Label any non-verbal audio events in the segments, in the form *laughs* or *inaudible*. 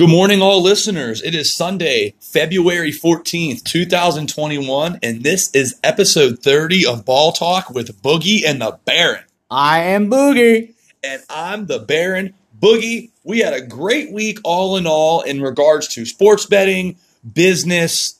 Good morning, all listeners. It is Sunday, February 14th, 2021, and this is episode 30 of Ball Talk with Boogie and the Baron. I am Boogie. And I'm the Baron. Boogie, we had a great week all in all in regards to sports betting, business,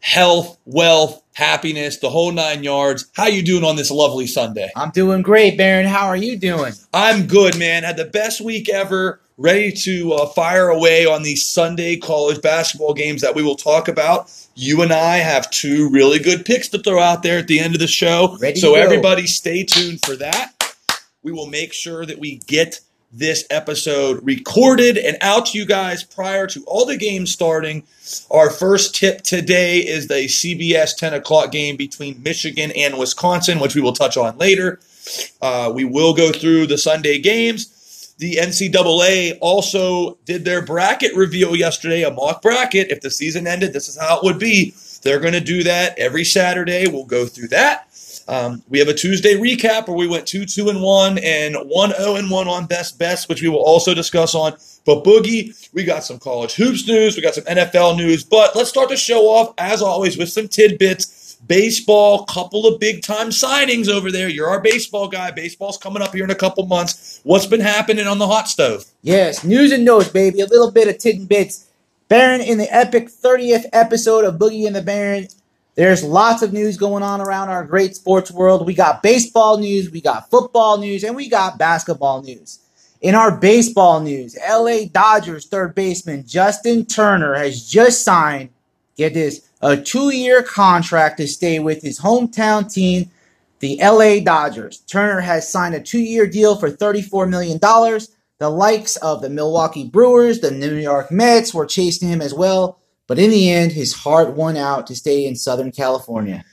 health, wealth, happiness, the whole nine yards. How you doing on this lovely Sunday? I'm doing great, Baron. How are you doing? I'm good, man. Had the best week ever ready to uh, fire away on these Sunday college basketball games that we will talk about. You and I have two really good picks to throw out there at the end of the show. Ready so everybody stay tuned for that. We will make sure that we get this episode recorded and out to you guys prior to all the games starting. Our first tip today is the CBS 10 o'clock game between Michigan and Wisconsin, which we will touch on later. Uh, we will go through the Sunday games. The NCAA also did their bracket reveal yesterday, a mock bracket. If the season ended, this is how it would be. They're going to do that every Saturday. We'll go through that. Um, we have a Tuesday recap where we went 2 2 and 1 and 1 0 and 1 on best best, which we will also discuss on. But Boogie, we got some college hoops news, we got some NFL news. But let's start the show off, as always, with some tidbits. Baseball, couple of big time signings over there. You're our baseball guy. Baseball's coming up here in a couple months. What's been happening on the hot stove? Yes, news and notes, baby. A little bit of tidbits. Baron, in the epic 30th episode of Boogie and the Baron, there's lots of news going on around our great sports world. We got baseball news, we got football news, and we got basketball news. In our baseball news, LA Dodgers third baseman Justin Turner has just signed, get this, a two year contract to stay with his hometown team, the LA Dodgers. Turner has signed a two year deal for $34 million. The likes of the Milwaukee Brewers, the New York Mets were chasing him as well. But in the end, his heart won out to stay in Southern California.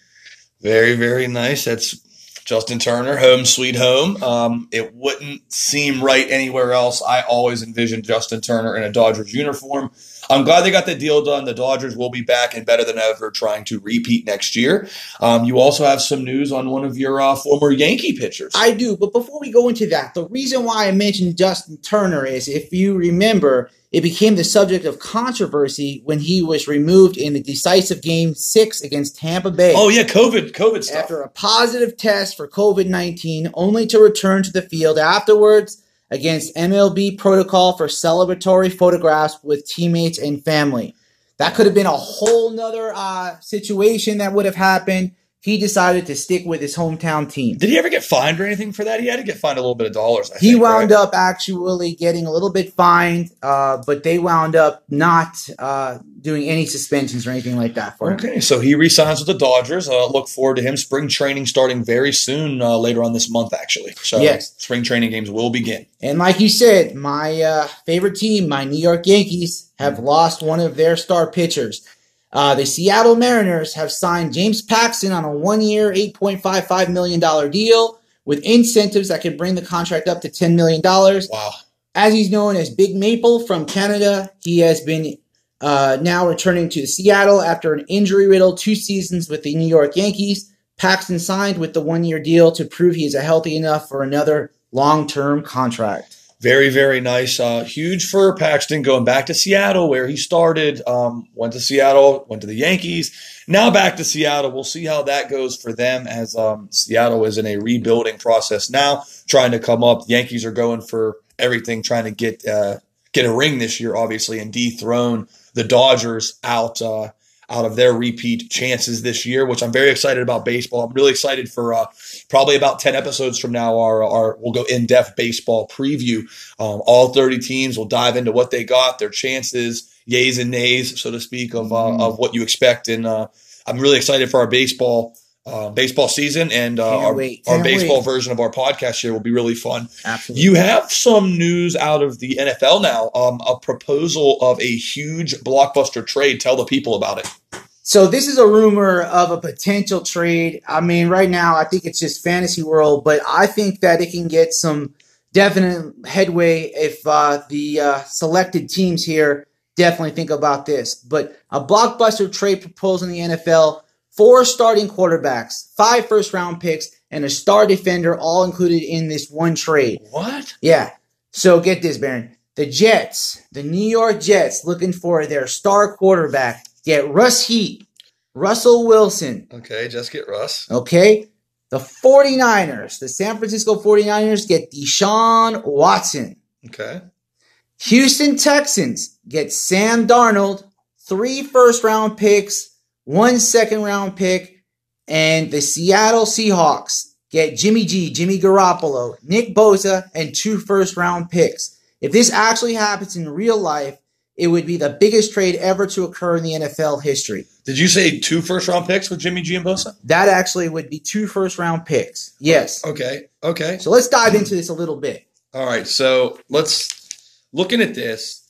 Very, very nice. That's Justin Turner, home sweet home. Um, it wouldn't seem right anywhere else. I always envisioned Justin Turner in a Dodgers uniform. I'm glad they got the deal done. The Dodgers will be back and better than ever, trying to repeat next year. Um, you also have some news on one of your uh, former Yankee pitchers. I do, but before we go into that, the reason why I mentioned Justin Turner is if you remember, it became the subject of controversy when he was removed in the decisive game six against Tampa Bay. oh yeah, COVID, COVID stuff. after a positive test for COVID 19, only to return to the field afterwards against MLB protocol for celebratory photographs with teammates and family. That could have been a whole nother uh, situation that would have happened. He decided to stick with his hometown team. Did he ever get fined or anything for that? He had to get fined a little bit of dollars. I He think, wound right? up actually getting a little bit fined, uh, but they wound up not uh, doing any suspensions or anything like that for him. Okay, so he resigns with the Dodgers. Uh, look forward to him. Spring training starting very soon, uh, later on this month, actually. So Yes. spring training games will begin. And like you said, my uh, favorite team, my New York Yankees, have lost one of their star pitchers. Uh, the Seattle Mariners have signed James Paxton on a one-year, $8.55 million deal with incentives that could bring the contract up to $10 million. Wow. As he's known as Big Maple from Canada, he has been uh, now returning to Seattle after an injury-riddled two seasons with the New York Yankees. Paxton signed with the one-year deal to prove he is healthy enough for another long-term contract. Very, very nice. Uh, huge for Paxton going back to Seattle where he started. Um, went to Seattle, went to the Yankees. Now back to Seattle. We'll see how that goes for them as um, Seattle is in a rebuilding process now, trying to come up. Yankees are going for everything, trying to get uh, get a ring this year, obviously, and dethrone the Dodgers out uh, out of their repeat chances this year. Which I'm very excited about baseball. I'm really excited for uh, probably about 10 episodes from now. Our, our we'll go in depth baseball preview. Um, all 30 teams will dive into what they got, their chances, yays and nays, so to speak, of uh, Mhm. of what you expect. And uh, I'm really excited for our baseball. Uh, baseball season and uh, our, wait. our baseball wait. version of our podcast here will be really fun. Absolutely. You have some news out of the NFL now. Um, a proposal of a huge blockbuster trade. Tell the people about it. So this is a rumor of a potential trade. I mean, right now I think it's just fantasy world, but I think that it can get some definite headway if uh, the uh, selected teams here definitely think about this. But a blockbuster trade proposal in the NFL: four starting quarterbacks, five first round picks, and a star defender, all included in this one trade. What? Yeah. So get this, Baron. The Jets, the New York Jets, looking for their star quarterback. Get Russ Heat, Russell Wilson. Okay, just get Russ. Okay. The 49ers, the San Francisco 49ers get Deshaun Watson. Okay. Houston Texans get Sam Darnold, three first round picks, one second round pick, and the Seattle Seahawks get Jimmy G, Jimmy Garoppolo, Nick Bosa, and two first round picks. If this actually happens in real life, it would be the biggest trade ever to occur in the NFL history. Did you say two first round picks with Jimmy G and Bosa? That actually would be two first round picks. Yes. Okay. Okay. So let's dive into this a little bit. All right. So let's looking at this.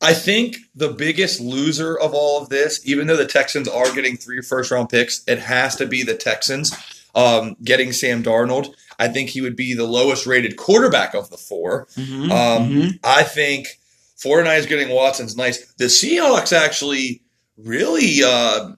I think the biggest loser of all of this, even though the Texans are getting three first round picks, it has to be the Texans um, getting Sam Darnold. I think he would be the lowest rated quarterback of the 4 Mhm, Um, mhm. I think 49ers getting Watson's nice. The Seahawks actually really. Uh,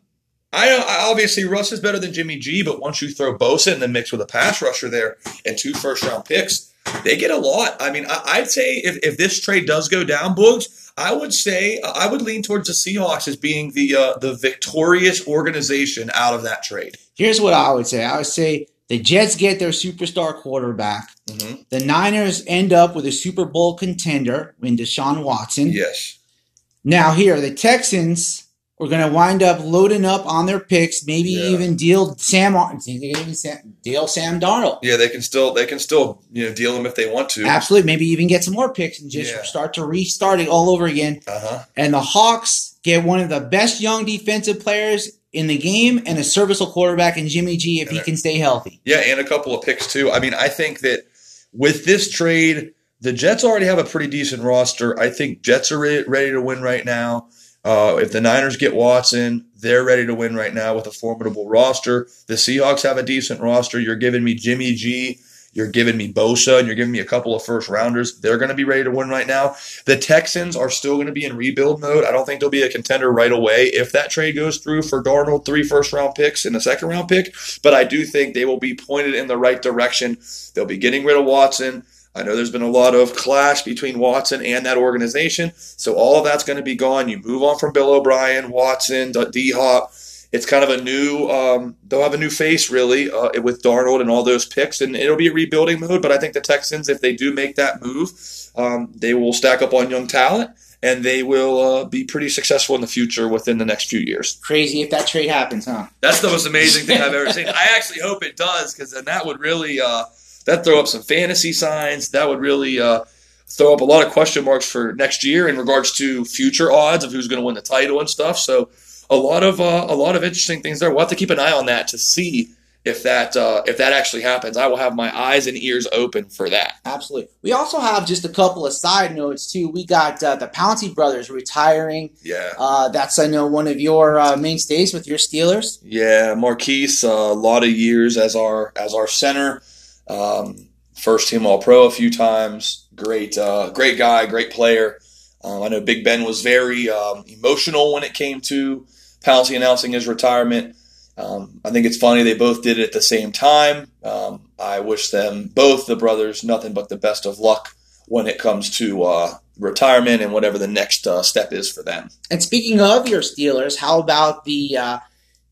I, obviously Russ is better than Jimmy G, but once you throw Bosa in the mix with a pass rusher there and two first round picks, they get a lot. I mean, I, I'd say if, if this trade does go down, Boogs, I would say I would lean towards the Seahawks as being the uh, the victorious organization out of that trade. Here's what I would say I would say the Jets get their superstar quarterback. Mhm. The Niners end up with a Super Bowl contender in Deshaun Watson. Yes. Now, here, the Texans are going to wind up loading up on their picks, maybe Yeah. even deal Sam, deal Sam Darnold. Yeah, they can still they can still you know deal them if they want to. Absolutely. Maybe even get some more picks and just Yeah. start to restart it all over again. Uh huh. And the Hawks get one of the best young defensive players in the game and a serviceable quarterback in Jimmy G if he can stay healthy. Yeah, and a couple of picks too. I mean, I think that with this trade, the Jets already have a pretty decent roster. I think Jets are re- ready to win right now. Uh, if the Niners get Watson, they're ready to win right now with a formidable roster. The Seahawks have a decent roster. You're giving me Jimmy G. You're giving me Bosa, and you're giving me a couple of first rounders. They're going to be ready to win right now. The Texans are still going to be in rebuild mode. I don't think they'll be a contender right away if that trade goes through for Darnold, three first round picks and a second round pick. But I do think they will be pointed in the right direction. They'll be getting rid of Watson. I know there's been a lot of clash between Watson and that organization. So all of that's going to be gone. You move on from Bill O'Brien, Watson, D Hop. It's kind of a new. Um, they'll have a new face really uh, with Darnold and all those picks, and it'll be a rebuilding mode. But I think the Texans, if they do make that move, um, they will stack up on young talent, and they will uh, be pretty successful in the future within the next few years. Crazy if that trade happens, huh? That's the most amazing thing I've ever seen. *laughs* I actually hope it does because then that would really uh, that throw up some fantasy signs. That would really uh, throw up a lot of question marks for next year in regards to future odds of who's going to win the title and stuff. So a lot of uh, a lot of interesting things there. We'll have to keep an eye on that to see if that uh, if that actually happens. I will have my eyes and ears open for that. Absolutely. We also have just a couple of side notes too. We got uh, the Pouncey brothers retiring. Yeah. Uh, that's I know one of your uh, mainstays with your Steelers. Yeah, Marquise, uh, a lot of years as our as our center. Um, first team All Pro a few times. Great, uh, great guy, great player. Um, I know Big Ben was very um, emotional when it came to Pouncey announcing his retirement. Um, I think it's funny they both did it at the same time. Um, I wish them both the brothers nothing but the best of luck when it comes to uh, retirement and whatever the next uh, step is for them. And speaking of your Steelers, how about the uh,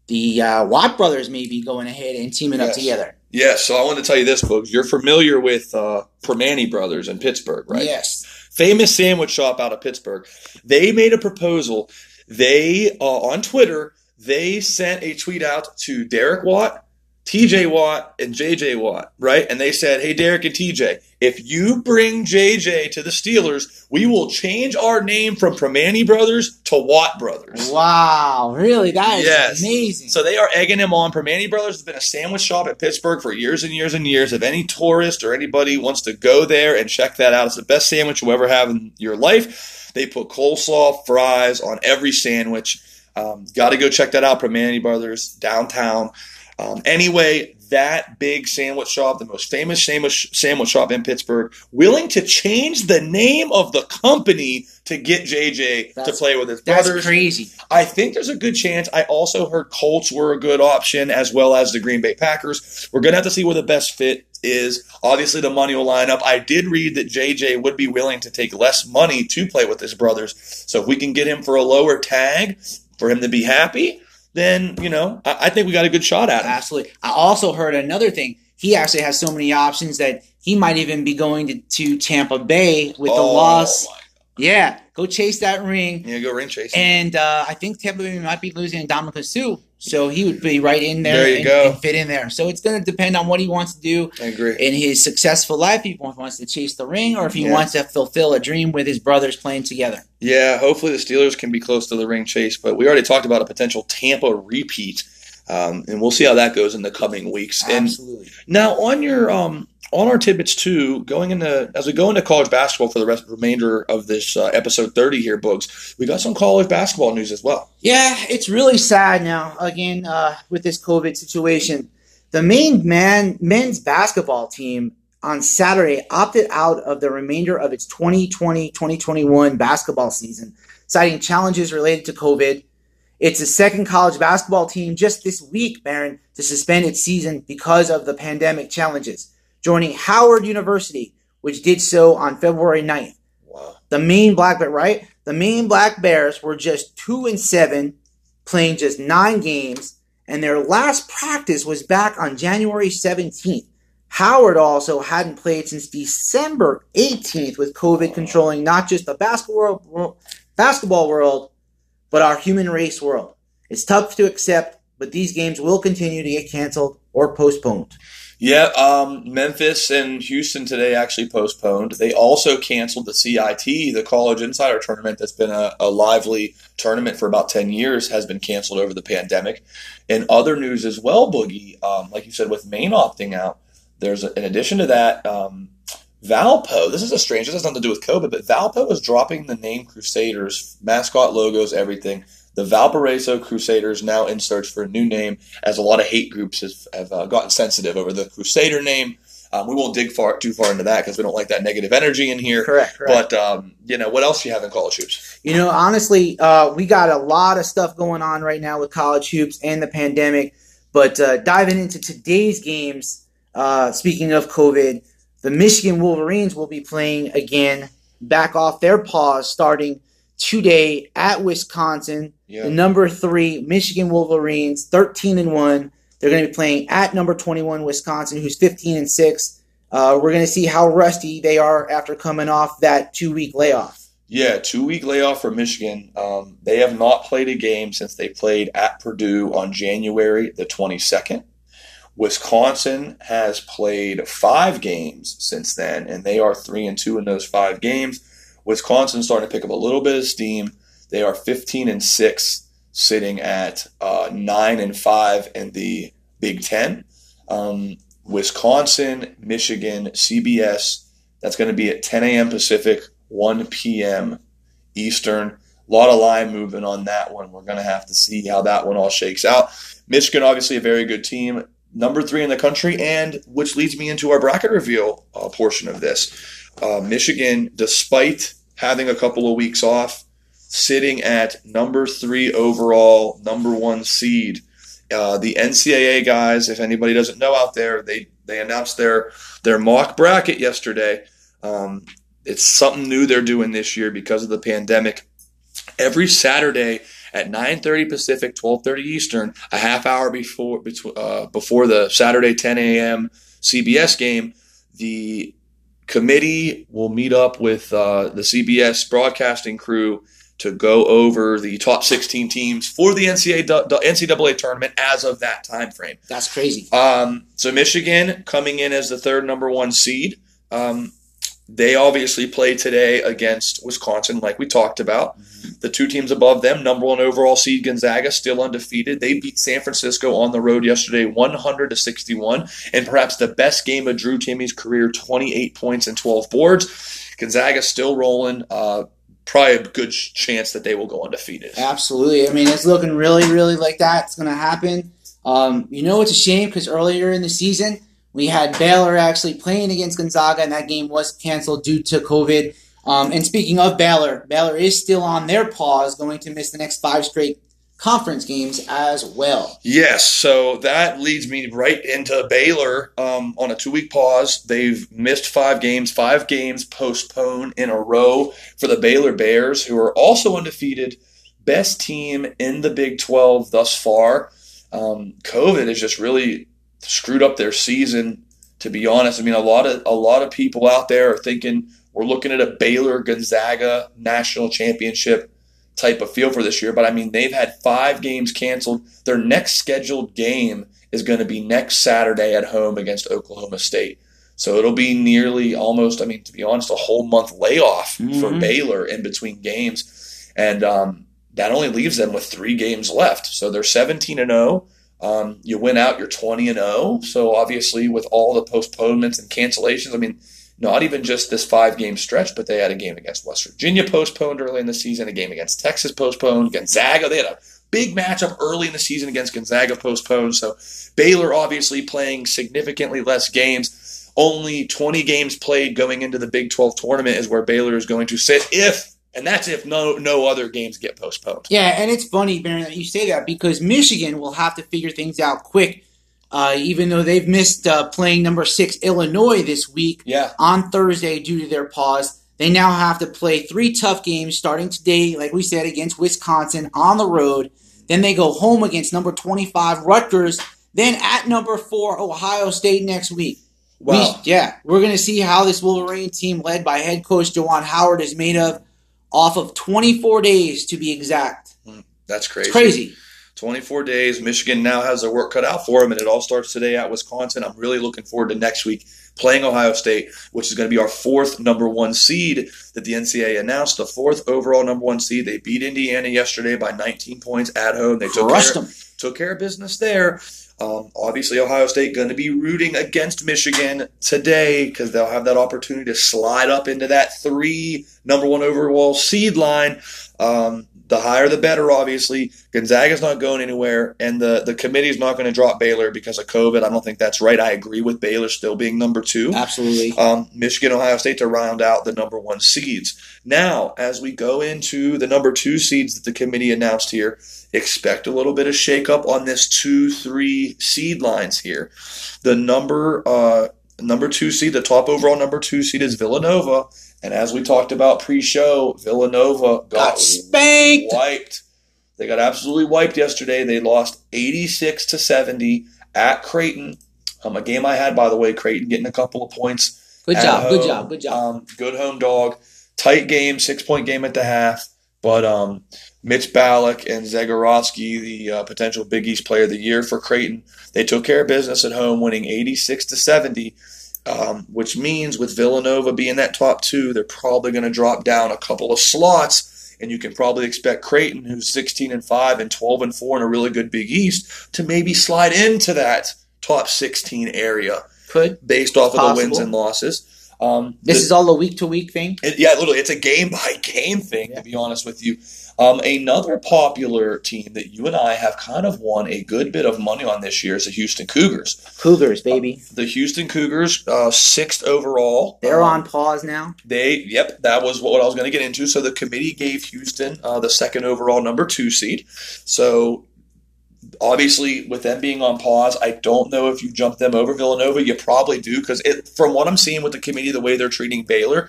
the uh, Watt brothers maybe going ahead and teaming up together? Yeah, so I want to tell you this, folks. You're familiar with uh, Primanti Brothers in Pittsburgh, right? Yes. famous sandwich shop out of Pittsburgh. They made a proposal. They uh, on Twitter they sent a tweet out to Derek Watt, TJ Watt, and JJ Watt, right? And they said, "Hey, Derek and TJ, if you bring JJ to the Steelers, we will change our name from Primanti Brothers to Watt Brothers." Wow, really? That is Yes. amazing. So they are egging him on. Primanti Brothers has been a sandwich shop in Pittsburgh for years and years and years. If any tourist or anybody wants to go there and check that out, it's the best sandwich you'll ever have in your life. They put coleslaw, fries on every sandwich. Um, Got to go check that out. Primanti Brothers downtown. Um, anyway, that big sandwich shop, the most famous sandwich sandwich shop in Pittsburgh, willing to change the name of the company to get JJ to play with his That's brothers. crazy. I think there's a good chance. I also heard Colts were a good option as well as the Green Bay Packers. We're going to have to see where the best fit is obviously the money will line up. I did read that JJ would be willing to take less money to play with his brothers. So if we can get him for a lower tag for him to be happy, then you know I, I think we got a good shot at it. Absolutely. I also heard another thing. He actually has so many options that he might even be going to, to Tampa Bay with the Oh, loss. Yeah, go chase that ring. Yeah, go ring chasing. And uh, I think Tampa Bay might be losing Ndamukong Suh, so he would be right in there, There you and, go. and fit in there. So it's going to depend on what he wants to do I agree. in his successful life. If he wants to chase the ring, or if he Yeah. wants to fulfill a dream with his brothers playing together. Yeah, hopefully the Steelers can be close to the ring chase, but we already talked about a potential Tampa repeat, um, and we'll see how that goes in the coming weeks. And Absolutely. now on your um, on our tidbits too, going into as we go into college basketball for the rest remainder of this uh, episode thirty here, Boogs, we got some college basketball news as well. Yeah, it's really sad now. Again, uh, with this COVID situation, the Maine man men's basketball team on Saturday opted out of the remainder of its 2020-2021 basketball season, citing challenges related to COVID. It's the second college basketball team just this week, Baron, to suspend its season because of the pandemic challenges, joining Howard University, which did so on February 9th Wow. the Maine Black Bear, right? The Maine Black Bears were just two and seven, playing just nine games, and their last practice was back on January 17th. Howard also hadn't played since December 18th, with COVID controlling not just the basketball world, basketball world, but our human race world. It's tough to accept, but these games will continue to get canceled or postponed. Yeah, um, Memphis and Houston today actually postponed. They also canceled the CIT, the College Insider Tournament, that's been a, a lively tournament for about 10 years, has been canceled over the pandemic. And other news as well, Boogie, um, like you said, with Maine opting out, there's, a, in addition to that, um, Valpo, this is a strange, this has nothing to do with COVID, but Valpo is dropping the name Crusaders, mascot logos, everything. The Valparaiso Crusaders now in search for a new name, as a lot of hate groups have, have uh, gotten sensitive over the Crusader name. Um, we won't dig far too far into that because we don't like that negative energy in here. Correct, correct. But um, you know, what else do you have in college hoops? You know, honestly, uh, we got a lot of stuff going on right now with college hoops and the pandemic. But uh, diving into today's games, uh, speaking of COVID, the Michigan Wolverines will be playing again, back off their pause, starting today at Wisconsin. The number three Michigan Wolverines, thirteen and one. They're going to be playing at number twenty-one Wisconsin, who's fifteen and six. Uh, we're going to see how rusty they are after coming off that two-week layoff. Yeah, two week layoff for Michigan. Um, they have not played a game since they played at Purdue on January the 22nd. Wisconsin has played five games since then, and they are three and two in those five games. Wisconsin's starting to pick up a little bit of steam. They are 15 and six, sitting at uh, nine and five in the Big Ten. Um, Wisconsin, Michigan, CBS. That's going to be at 10 a.m. Pacific, 1 p.m. Eastern. A lot of line movement on that one. We're going to have to see how that one all shakes out. Michigan, obviously, a very good team, number three in the country, and which leads me into our bracket reveal uh, portion of this. Uh, Michigan, despite having a couple of weeks off, sitting at number three overall, number one seed. Uh, the NCAA guys, if anybody doesn't know out there, they they announced their their mock bracket yesterday. Um, it's something new they're doing this year because of the pandemic. Every Saturday at 9:30 Pacific, 12:30 Eastern, a half hour before uh, before the Saturday 10 a.m. CBS game, the committee will meet up with uh, the CBS broadcasting crew to go over the top 16 teams for the NCAA, NCAA tournament as of that time frame. That's crazy. Um, so Michigan coming in as the third number one seed. Um, they obviously play today against Wisconsin, like we talked about. The two teams above them, number one overall seed Gonzaga, still undefeated. They beat San Francisco on the road yesterday, 100 to 61, and perhaps the best game of Drew Timme's career, 28 points and 12 boards. Gonzaga still rolling. Uh, probably a good chance that they will go undefeated. Absolutely. I mean, it's looking really, really like that. It's going to happen. Um, you know, it's a shame because earlier in the season, we had Baylor actually playing against Gonzaga, and that game was canceled due to COVID. Um, and speaking of Baylor, Baylor is still on their pause, going to miss the next five straight conference games as well. Yes, so that leads me right into Baylor um, on a two week pause. They've missed five games, five games postponed in a row for the Baylor Bears, who are also undefeated, best team in the Big 12 thus far. Um, COVID has just really screwed up their season. To be honest, I mean a lot of a lot of people out there are thinking we're looking at a Baylor Gonzaga national championship type of feel for this year. But I mean, they've had five games canceled. Their next scheduled game is going to be next Saturday at home against Oklahoma State. So it'll be nearly almost, I mean, to be honest, a whole month layoff mm-hmm. for Baylor in between games. And um, that only leaves them with three games left. So they're 17 and 0. Um, you win out, you're 20 and 0. So obviously, with all the postponements and cancellations, I mean, not even just this five game stretch, but they had a game against West Virginia postponed early in the season, a game against Texas postponed, Gonzaga. They had a big matchup early in the season against Gonzaga postponed. So Baylor obviously playing significantly less games. Only 20 games played going into the Big 12 tournament is where Baylor is going to sit if and that's if no no other games get postponed. Yeah, and it's funny, Baron, that you say that because Michigan will have to figure things out quick uh, even though they've missed uh, playing number six Illinois this week yeah. on Thursday due to their pause, they now have to play three tough games starting today, like we said, against Wisconsin on the road. Then they go home against number 25 Rutgers. Then at number four Ohio State next week. Wow. We, yeah, we're going to see how this Wolverine team, led by head coach Juwan Howard, is made of off of 24 days to be exact. Hmm, that's crazy. It's crazy. 24 days. Michigan now has their work cut out for them, and it all starts today at Wisconsin. I'm really looking forward to next week playing Ohio State, which is going to be our fourth number one seed that the NCAA announced. The fourth overall number one seed. They beat Indiana yesterday by 19 points at home. They took care, them. took care of business there. Um, obviously, Ohio State going to be rooting against Michigan today because they'll have that opportunity to slide up into that three number one overall seed line. Um, the higher the better, obviously. Gonzaga's not going anywhere, and the, the committee is not going to drop Baylor because of COVID. I don't think that's right. I agree with Baylor still being number two. Absolutely. Um, Michigan, Ohio State to round out the number one seeds. Now, as we go into the number two seeds that the committee announced here, expect a little bit of shakeup on this two, three seed lines here. The number uh, number two seed, the top overall number two seed is Villanova and as we talked about pre-show, Villanova got, got spanked, wiped. They got absolutely wiped yesterday. They lost 86 to 70 at Creighton. Um, a game I had, by the way, Creighton getting a couple of points. Good job, home. good job, good job. Um, good home dog. Tight game, six point game at the half. But um, Mitch Ballock and Zegarowski, the uh, potential Big East Player of the Year for Creighton, they took care of business at home, winning 86 to 70 um, which means with Villanova being that top two, they're probably going to drop down a couple of slots, and you can probably expect Creighton, who's 16 and five and 12 and four in a really good Big East, to maybe slide into that top 16 area. Could based off of the wins and losses. Um, this the, is all a week to week thing. It, yeah, literally, it's a game by game thing. Yeah. To be honest with you, um, another popular team that you and I have kind of won a good bit of money on this year is the Houston Cougars. Cougars, baby. Uh, the Houston Cougars, uh, sixth overall. They're um, on pause now. They, yep, that was what I was going to get into. So the committee gave Houston uh, the second overall number two seed. So obviously with them being on pause i don't know if you jump them over villanova you probably do because it from what i'm seeing with the committee the way they're treating baylor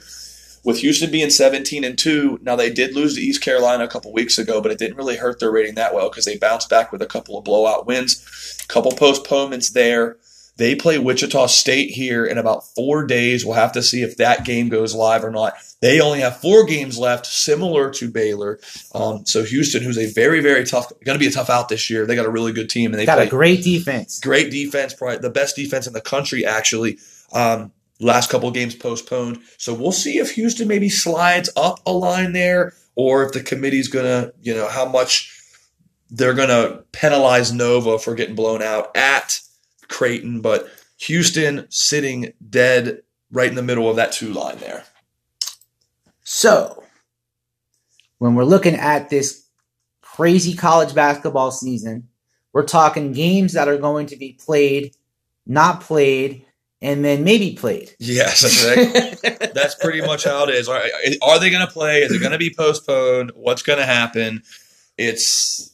with Houston being 17 and 2, now they did lose to East Carolina a couple weeks ago, but it didn't really hurt their rating that well because they bounced back with a couple of blowout wins, a couple postponements there. They play Wichita State here in about four days. We'll have to see if that game goes live or not. They only have four games left, similar to Baylor. Um, so Houston, who's a very, very tough, going to be a tough out this year. They got a really good team, and they got a great defense. Great defense, probably the best defense in the country, actually. Um, Last couple games postponed. So we'll see if Houston maybe slides up a line there or if the committee's going to, you know, how much they're going to penalize Nova for getting blown out at Creighton. But Houston sitting dead right in the middle of that two line there. So when we're looking at this crazy college basketball season, we're talking games that are going to be played, not played, and then maybe played. Yes, that's, *laughs* that's pretty much how it is. Are, are they going to play? Is it going to be postponed? What's going to happen? It's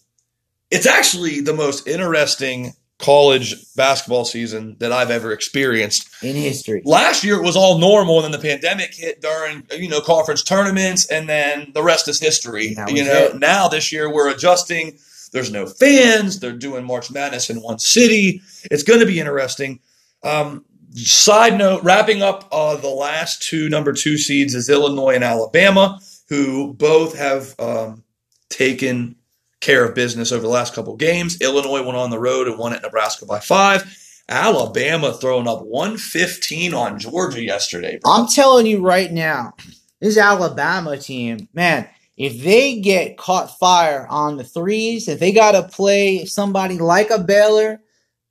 it's actually the most interesting college basketball season that I've ever experienced in history. Last year it was all normal, and then the pandemic hit during you know conference tournaments, and then the rest is history. You know, it. now this year we're adjusting. There's no fans. They're doing March Madness in one city. It's going to be interesting. Um, side note: wrapping up uh, the last two number two seeds is Illinois and Alabama, who both have um, taken care of business over the last couple games. Illinois went on the road and won at Nebraska by five. Alabama throwing up 115 on Georgia yesterday. Bro. I'm telling you right now, this Alabama team, man, if they get caught fire on the threes, if they got to play somebody like a Baylor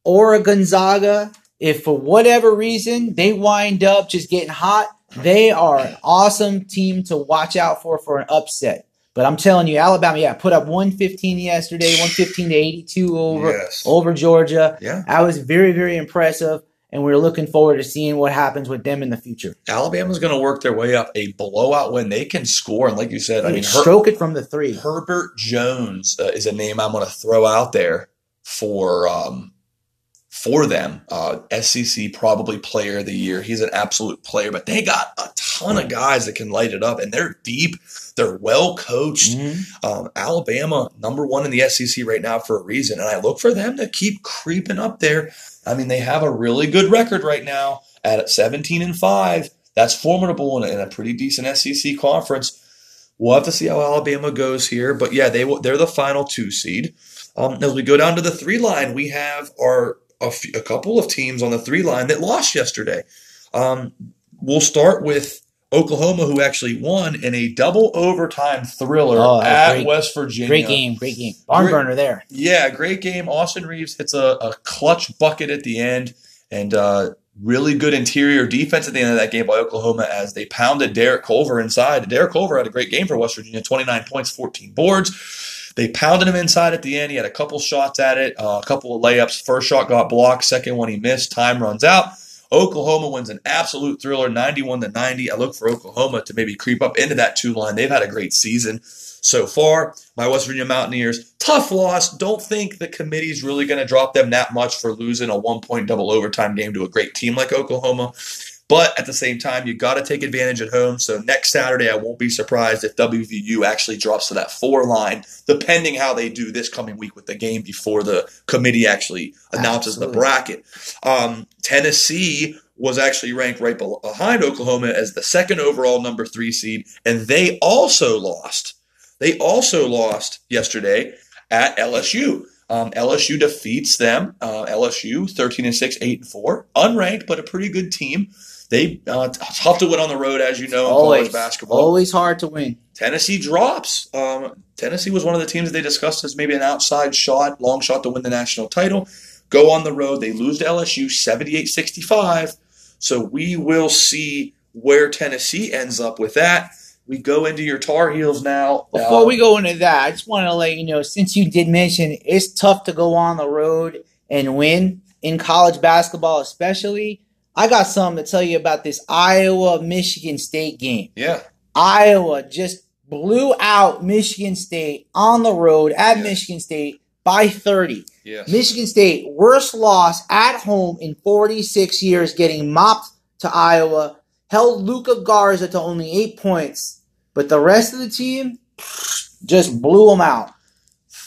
or a Gonzaga, if for whatever reason they wind up just getting hot, they are an awesome team to watch out for for an upset. But I'm telling you, Alabama, yeah, put up 115 yesterday, 115 to 82 over yes. over Georgia. Yeah, that was very very impressive, and we're looking forward to seeing what happens with them in the future. Alabama's going to work their way up a blowout win. They can score, and like you said, I mean, stroke Her- it from the three. Herbert Jones uh, is a name I'm going to throw out there for um, for them. Uh, SEC probably player of the year. He's an absolute player, but they got a ton of guys that can light it up, and they're deep. They're well coached. Mm-hmm. Um, Alabama, number one in the SEC right now for a reason, and I look for them to keep creeping up there. I mean, they have a really good record right now at 17 and five. That's formidable in a, in a pretty decent SEC conference. We'll have to see how Alabama goes here, but yeah, they they're the final two seed. Um, as we go down to the three line, we have our a, few, a couple of teams on the three line that lost yesterday. Um, we'll start with Oklahoma, who actually won in a double overtime thriller oh, at great, West Virginia. Great game, great game. Barn great, burner there. Yeah, great game. Austin Reaves hits a, a clutch bucket at the end, and uh, really good interior defense at the end of that game by Oklahoma as they pounded Derek Culver inside. Derek Culver had a great game for West Virginia 29 points, 14 boards. They pounded him inside at the end. He had a couple shots at it, uh, a couple of layups. First shot got blocked, second one he missed. Time runs out. Oklahoma wins an absolute thriller, 91 to 90. I look for Oklahoma to maybe creep up into that two line. They've had a great season so far. My West Virginia Mountaineers, tough loss. Don't think the committee's really going to drop them that much for losing a one point double overtime game to a great team like Oklahoma. But at the same time, you got to take advantage at home. So next Saturday, I won't be surprised if WVU actually drops to that four line, depending how they do this coming week with the game before the committee actually announces Absolutely. the bracket. Um, Tennessee was actually ranked right behind Oklahoma as the second overall number three seed, and they also lost. They also lost yesterday at LSU. Um, LSU defeats them. Uh, LSU 13 and 6, 8 and 4. Unranked, but a pretty good team. They uh, tough to win on the road, as you know, in always, college basketball. Always hard to win. Tennessee drops. Um, Tennessee was one of the teams that they discussed as maybe an outside shot, long shot to win the national title. Go on the road. They lose to LSU 78 65. So we will see where Tennessee ends up with that. We go into your Tar Heels now. Before um, we go into that, I just want to let you know since you did mention it's tough to go on the road and win in college basketball, especially I got something to tell you about this Iowa Michigan State game. Yeah. Iowa just blew out Michigan State on the road at yeah. Michigan State by 30. Yes. Michigan State, worst loss at home in 46 years, getting mopped to Iowa, held Luka Garza to only eight points, but the rest of the team just blew them out.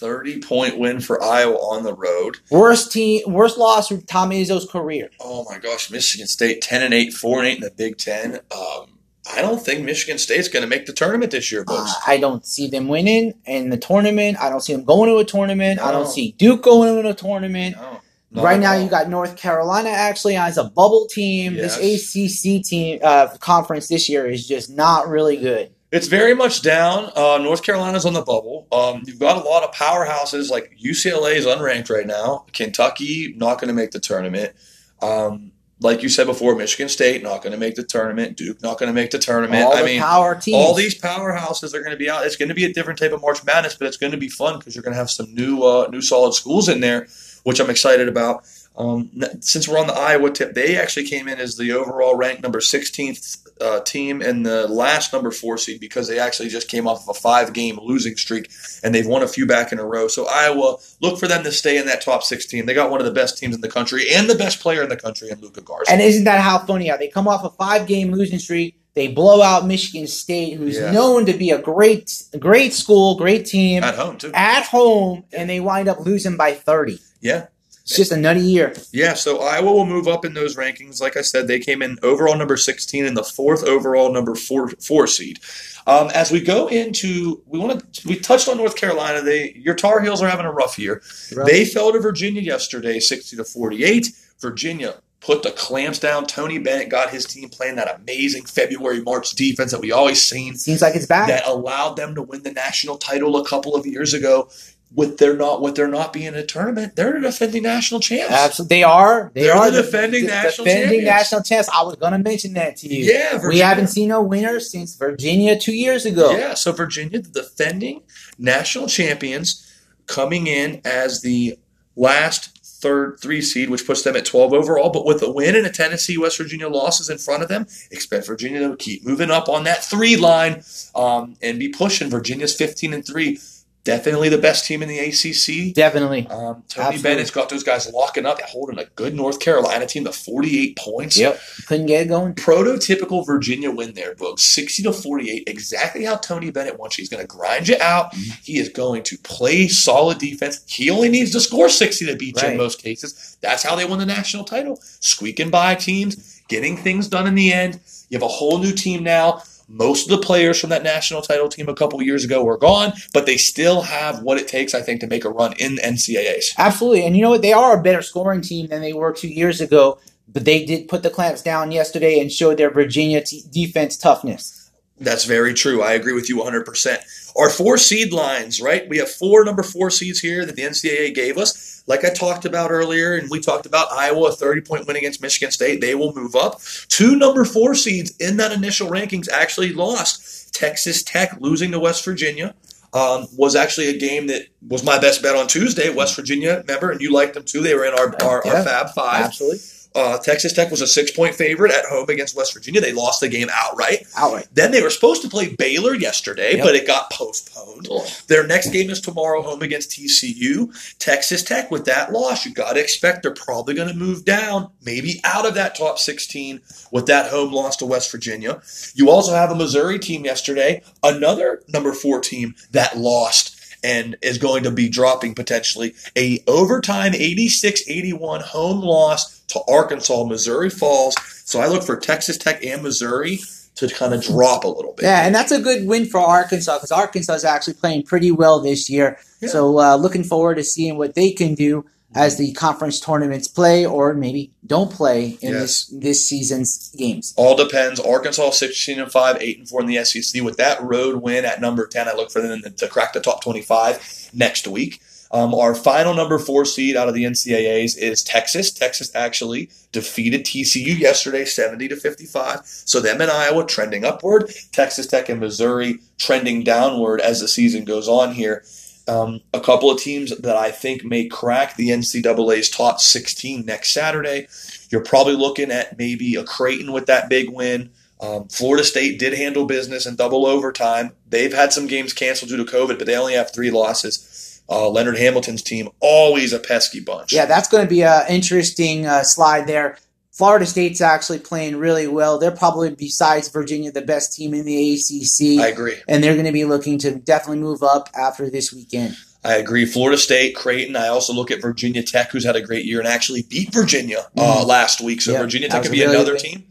30 point win for Iowa on the road. Worst team, worst loss for Tom Izzo's career. Oh my gosh, Michigan State 10 and 8, 4 and 8 in the Big 10. Um, I don't think Michigan State's going to make the tournament this year, Uh, I don't see them winning in the tournament. I don't see them going to a tournament. No. I don't see Duke going to a tournament. No, right now, you got North Carolina actually as a bubble team. Yes. This ACC team uh, conference this year is just not really good. It's very much down. Uh, North Carolina's on the bubble. Um, you've got a lot of powerhouses like UCLA is unranked right now. Kentucky not going to make the tournament. Um, like you said before, Michigan State not going to make the tournament. Duke not going to make the tournament. All I the mean, power teams. all these powerhouses are going to be out. It's going to be a different type of March Madness, but it's going to be fun because you're going to have some new, uh, new solid schools in there, which I'm excited about. Um, since we're on the Iowa tip, they actually came in as the overall ranked number 16th uh, team and the last number four seed because they actually just came off of a five game losing streak and they've won a few back in a row. So Iowa, look for them to stay in that top 16. They got one of the best teams in the country and the best player in the country in Luka Garza. And isn't that how funny how they come off a five game losing streak? They blow out Michigan State, who's Yeah. known to be a great, great school, great team at home too. at home, and they wind up losing by 30. Yeah. It's just a nutty year. Yeah, so Iowa will move up in those rankings. Like I said, they came in overall number 16 and the fourth overall number four, four seed. Um, as we go into, we want to, we touched on North Carolina. They, your Tar Heels are having a rough year. They fell to Virginia yesterday, 60 to 48. Virginia put the clamps down. Tony Bennett got his team playing that amazing February March defense that we always seen Seems like it's back. that allowed them to win the national title a couple of years ago. With their not with their not being a tournament, they're the defending national champs. Absolutely, they are. They They're are the defending the national defending champions. national champs. I was going to mention that to you. Yeah, we haven't seen a winner since Virginia two years ago. Yeah, so Virginia, the defending national champions, coming in as the last third three seed, which puts them at 12 overall. But with a win and a Tennessee West Virginia losses in front of them, expect Virginia to keep moving up on that three line um, and be pushing. Virginia's 15 and three, definitely the best team in the ACC. Definitely. Um, Tony Absolutely. Bennett's got those guys locking up, holding a good North Carolina team to 48 points. Yep. Couldn't get it going. prototypical Virginia win there, Boog. 60 to 48, exactly how Tony Bennett wants you. He's going to grind you out. Mm-hmm. He is going to play solid defense. He only needs to score 60 to beat you in most cases. That's how they won the national title. Squeaking by teams, getting things done in the end. You have a whole new team now. Most of the players from that national title team a couple years ago were gone, but they still have what it takes, I think, to make a run in the NCAAs. Absolutely. And you know what? They are a better scoring team than they were two years ago, but they did put the clamps down yesterday and showed their Virginia t- defense toughness. That's very true. I agree with you 100%. Our four seed lines, right? We have four number four seeds here that the NCAA gave us. Like I talked about earlier, and we talked about Iowa, a 30 point win against Michigan State. They will move up. Two number four seeds in that initial rankings actually lost. Texas Tech losing to West Virginia. Um, was actually a game that was my best bet on Tuesday. West Virginia, remember, and you liked them too. They were in our, our, Yeah. our Fab Five. Absolutely. Uh, Texas Tech was a six point favorite at home against West Virginia. They lost the game outright. Outright. Then they were supposed to play Baylor yesterday, Yep. but it got postponed. Their next game is tomorrow, home against TCU. Texas Tech, with that loss, you got to expect they're probably going to move down, maybe out of that top 16 with that home loss to West Virginia. You also have a Missouri team yesterday, another number four team that lost and is going to be dropping potentially a overtime 86-81 home loss to Arkansas. Missouri falls. So I look for Texas Tech and Missouri to kind of drop a little bit. Yeah, and that's a good win for Arkansas because Arkansas is actually playing pretty well this year. Yeah. So uh, looking forward to seeing what they can do as the conference tournaments play or maybe don't play in Yes. this this season's games. All depends. Arkansas 16 and 5, 8 and 4 in the SEC. With that road win at number 10, I look for them to crack the top 25 next week. Um, our final number four seed out of the NCAAs is Texas. Texas actually defeated TCU yesterday, 70 to 55. So them and Iowa trending upward. Texas Tech and Missouri trending downward as the season goes on here. Um, a couple of teams that I think may crack the NCAA's top 16 next Saturday. You're probably looking at maybe a Creighton with that big win. Um, Florida State did handle business in double overtime. They've had some games canceled due to COVID, but they only have three losses. Uh, Leonard Hamilton's team, always a pesky bunch. Yeah, that's going to be an interesting uh, slide there. Florida State's actually playing really well. They're probably, besides Virginia, the best team in the ACC. I agree. and they're going to be looking to definitely move up after this weekend. I agree. Florida State, Creighton. I also look at Virginia Tech, who's had a great year and actually beat Virginia uh, Mhm. last week. So Yeah, Virginia Tech could be really another good- team.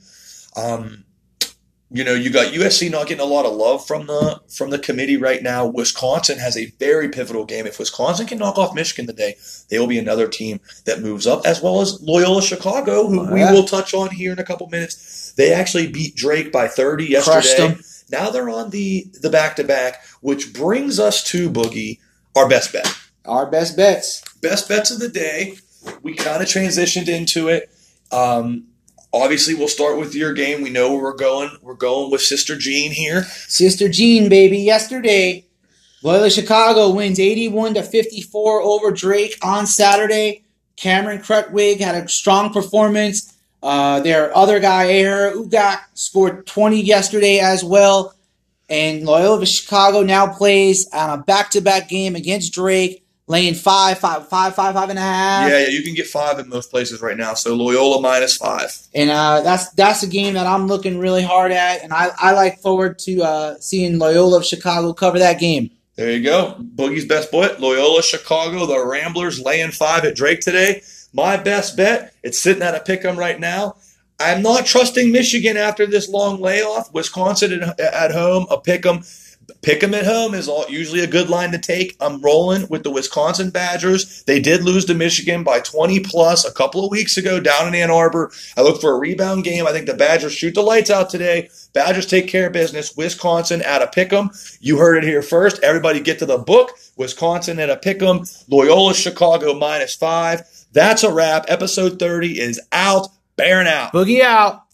Um, you know, you got USC not getting a lot of love from the from the committee right now. Wisconsin has a very pivotal game. If Wisconsin can knock off Michigan today, they will be another team that moves up, as well as Loyola Chicago, who we will touch on here in a couple minutes. They actually beat Drake by 30 yesterday. Now they're on the the back to back, which brings us to Boogie, our best bet Our best bets. best bets of the day. We kind of transitioned into it. Um, obviously, we'll start with your game. We know where we're going. We're going with Sister Jean here. Sister Jean, baby. Yesterday, Loyola Chicago wins 81 to 54 over Drake on Saturday. Cameron Krutwig had a strong performance. Uh, their other guy, Aher Uguak, scored 20 yesterday as well. And Loyola Chicago now plays on a back-to-back game against Drake laying five, five, five, five, five and a half. Yeah, yeah, you can get five in most places right now. So Loyola minus five. And uh, that's that's a game that I'm looking really hard at, and I, I like forward to uh, seeing Loyola of Chicago cover that game. There you go. Boogie's best bet. Loyola Chicago, the Ramblers laying five at Drake today. My best bet, it's sitting at a pick 'em right now. I'm not trusting Michigan after this long layoff. Wisconsin at, at home, a pick 'em. Pick 'em at home is all, usually a good line to take. I'm rolling with the Wisconsin Badgers. They did lose to Michigan by 20 plus a couple of weeks ago down in Ann Arbor. I look for a rebound game. I think the Badgers shoot the lights out today. Badgers take care of business. Wisconsin at a pick 'em. You heard it here first. Everybody get to the book. Wisconsin at a pick 'em. Loyola Chicago minus five. That's a wrap. Episode 30 is out. Bearing out. Boogie out.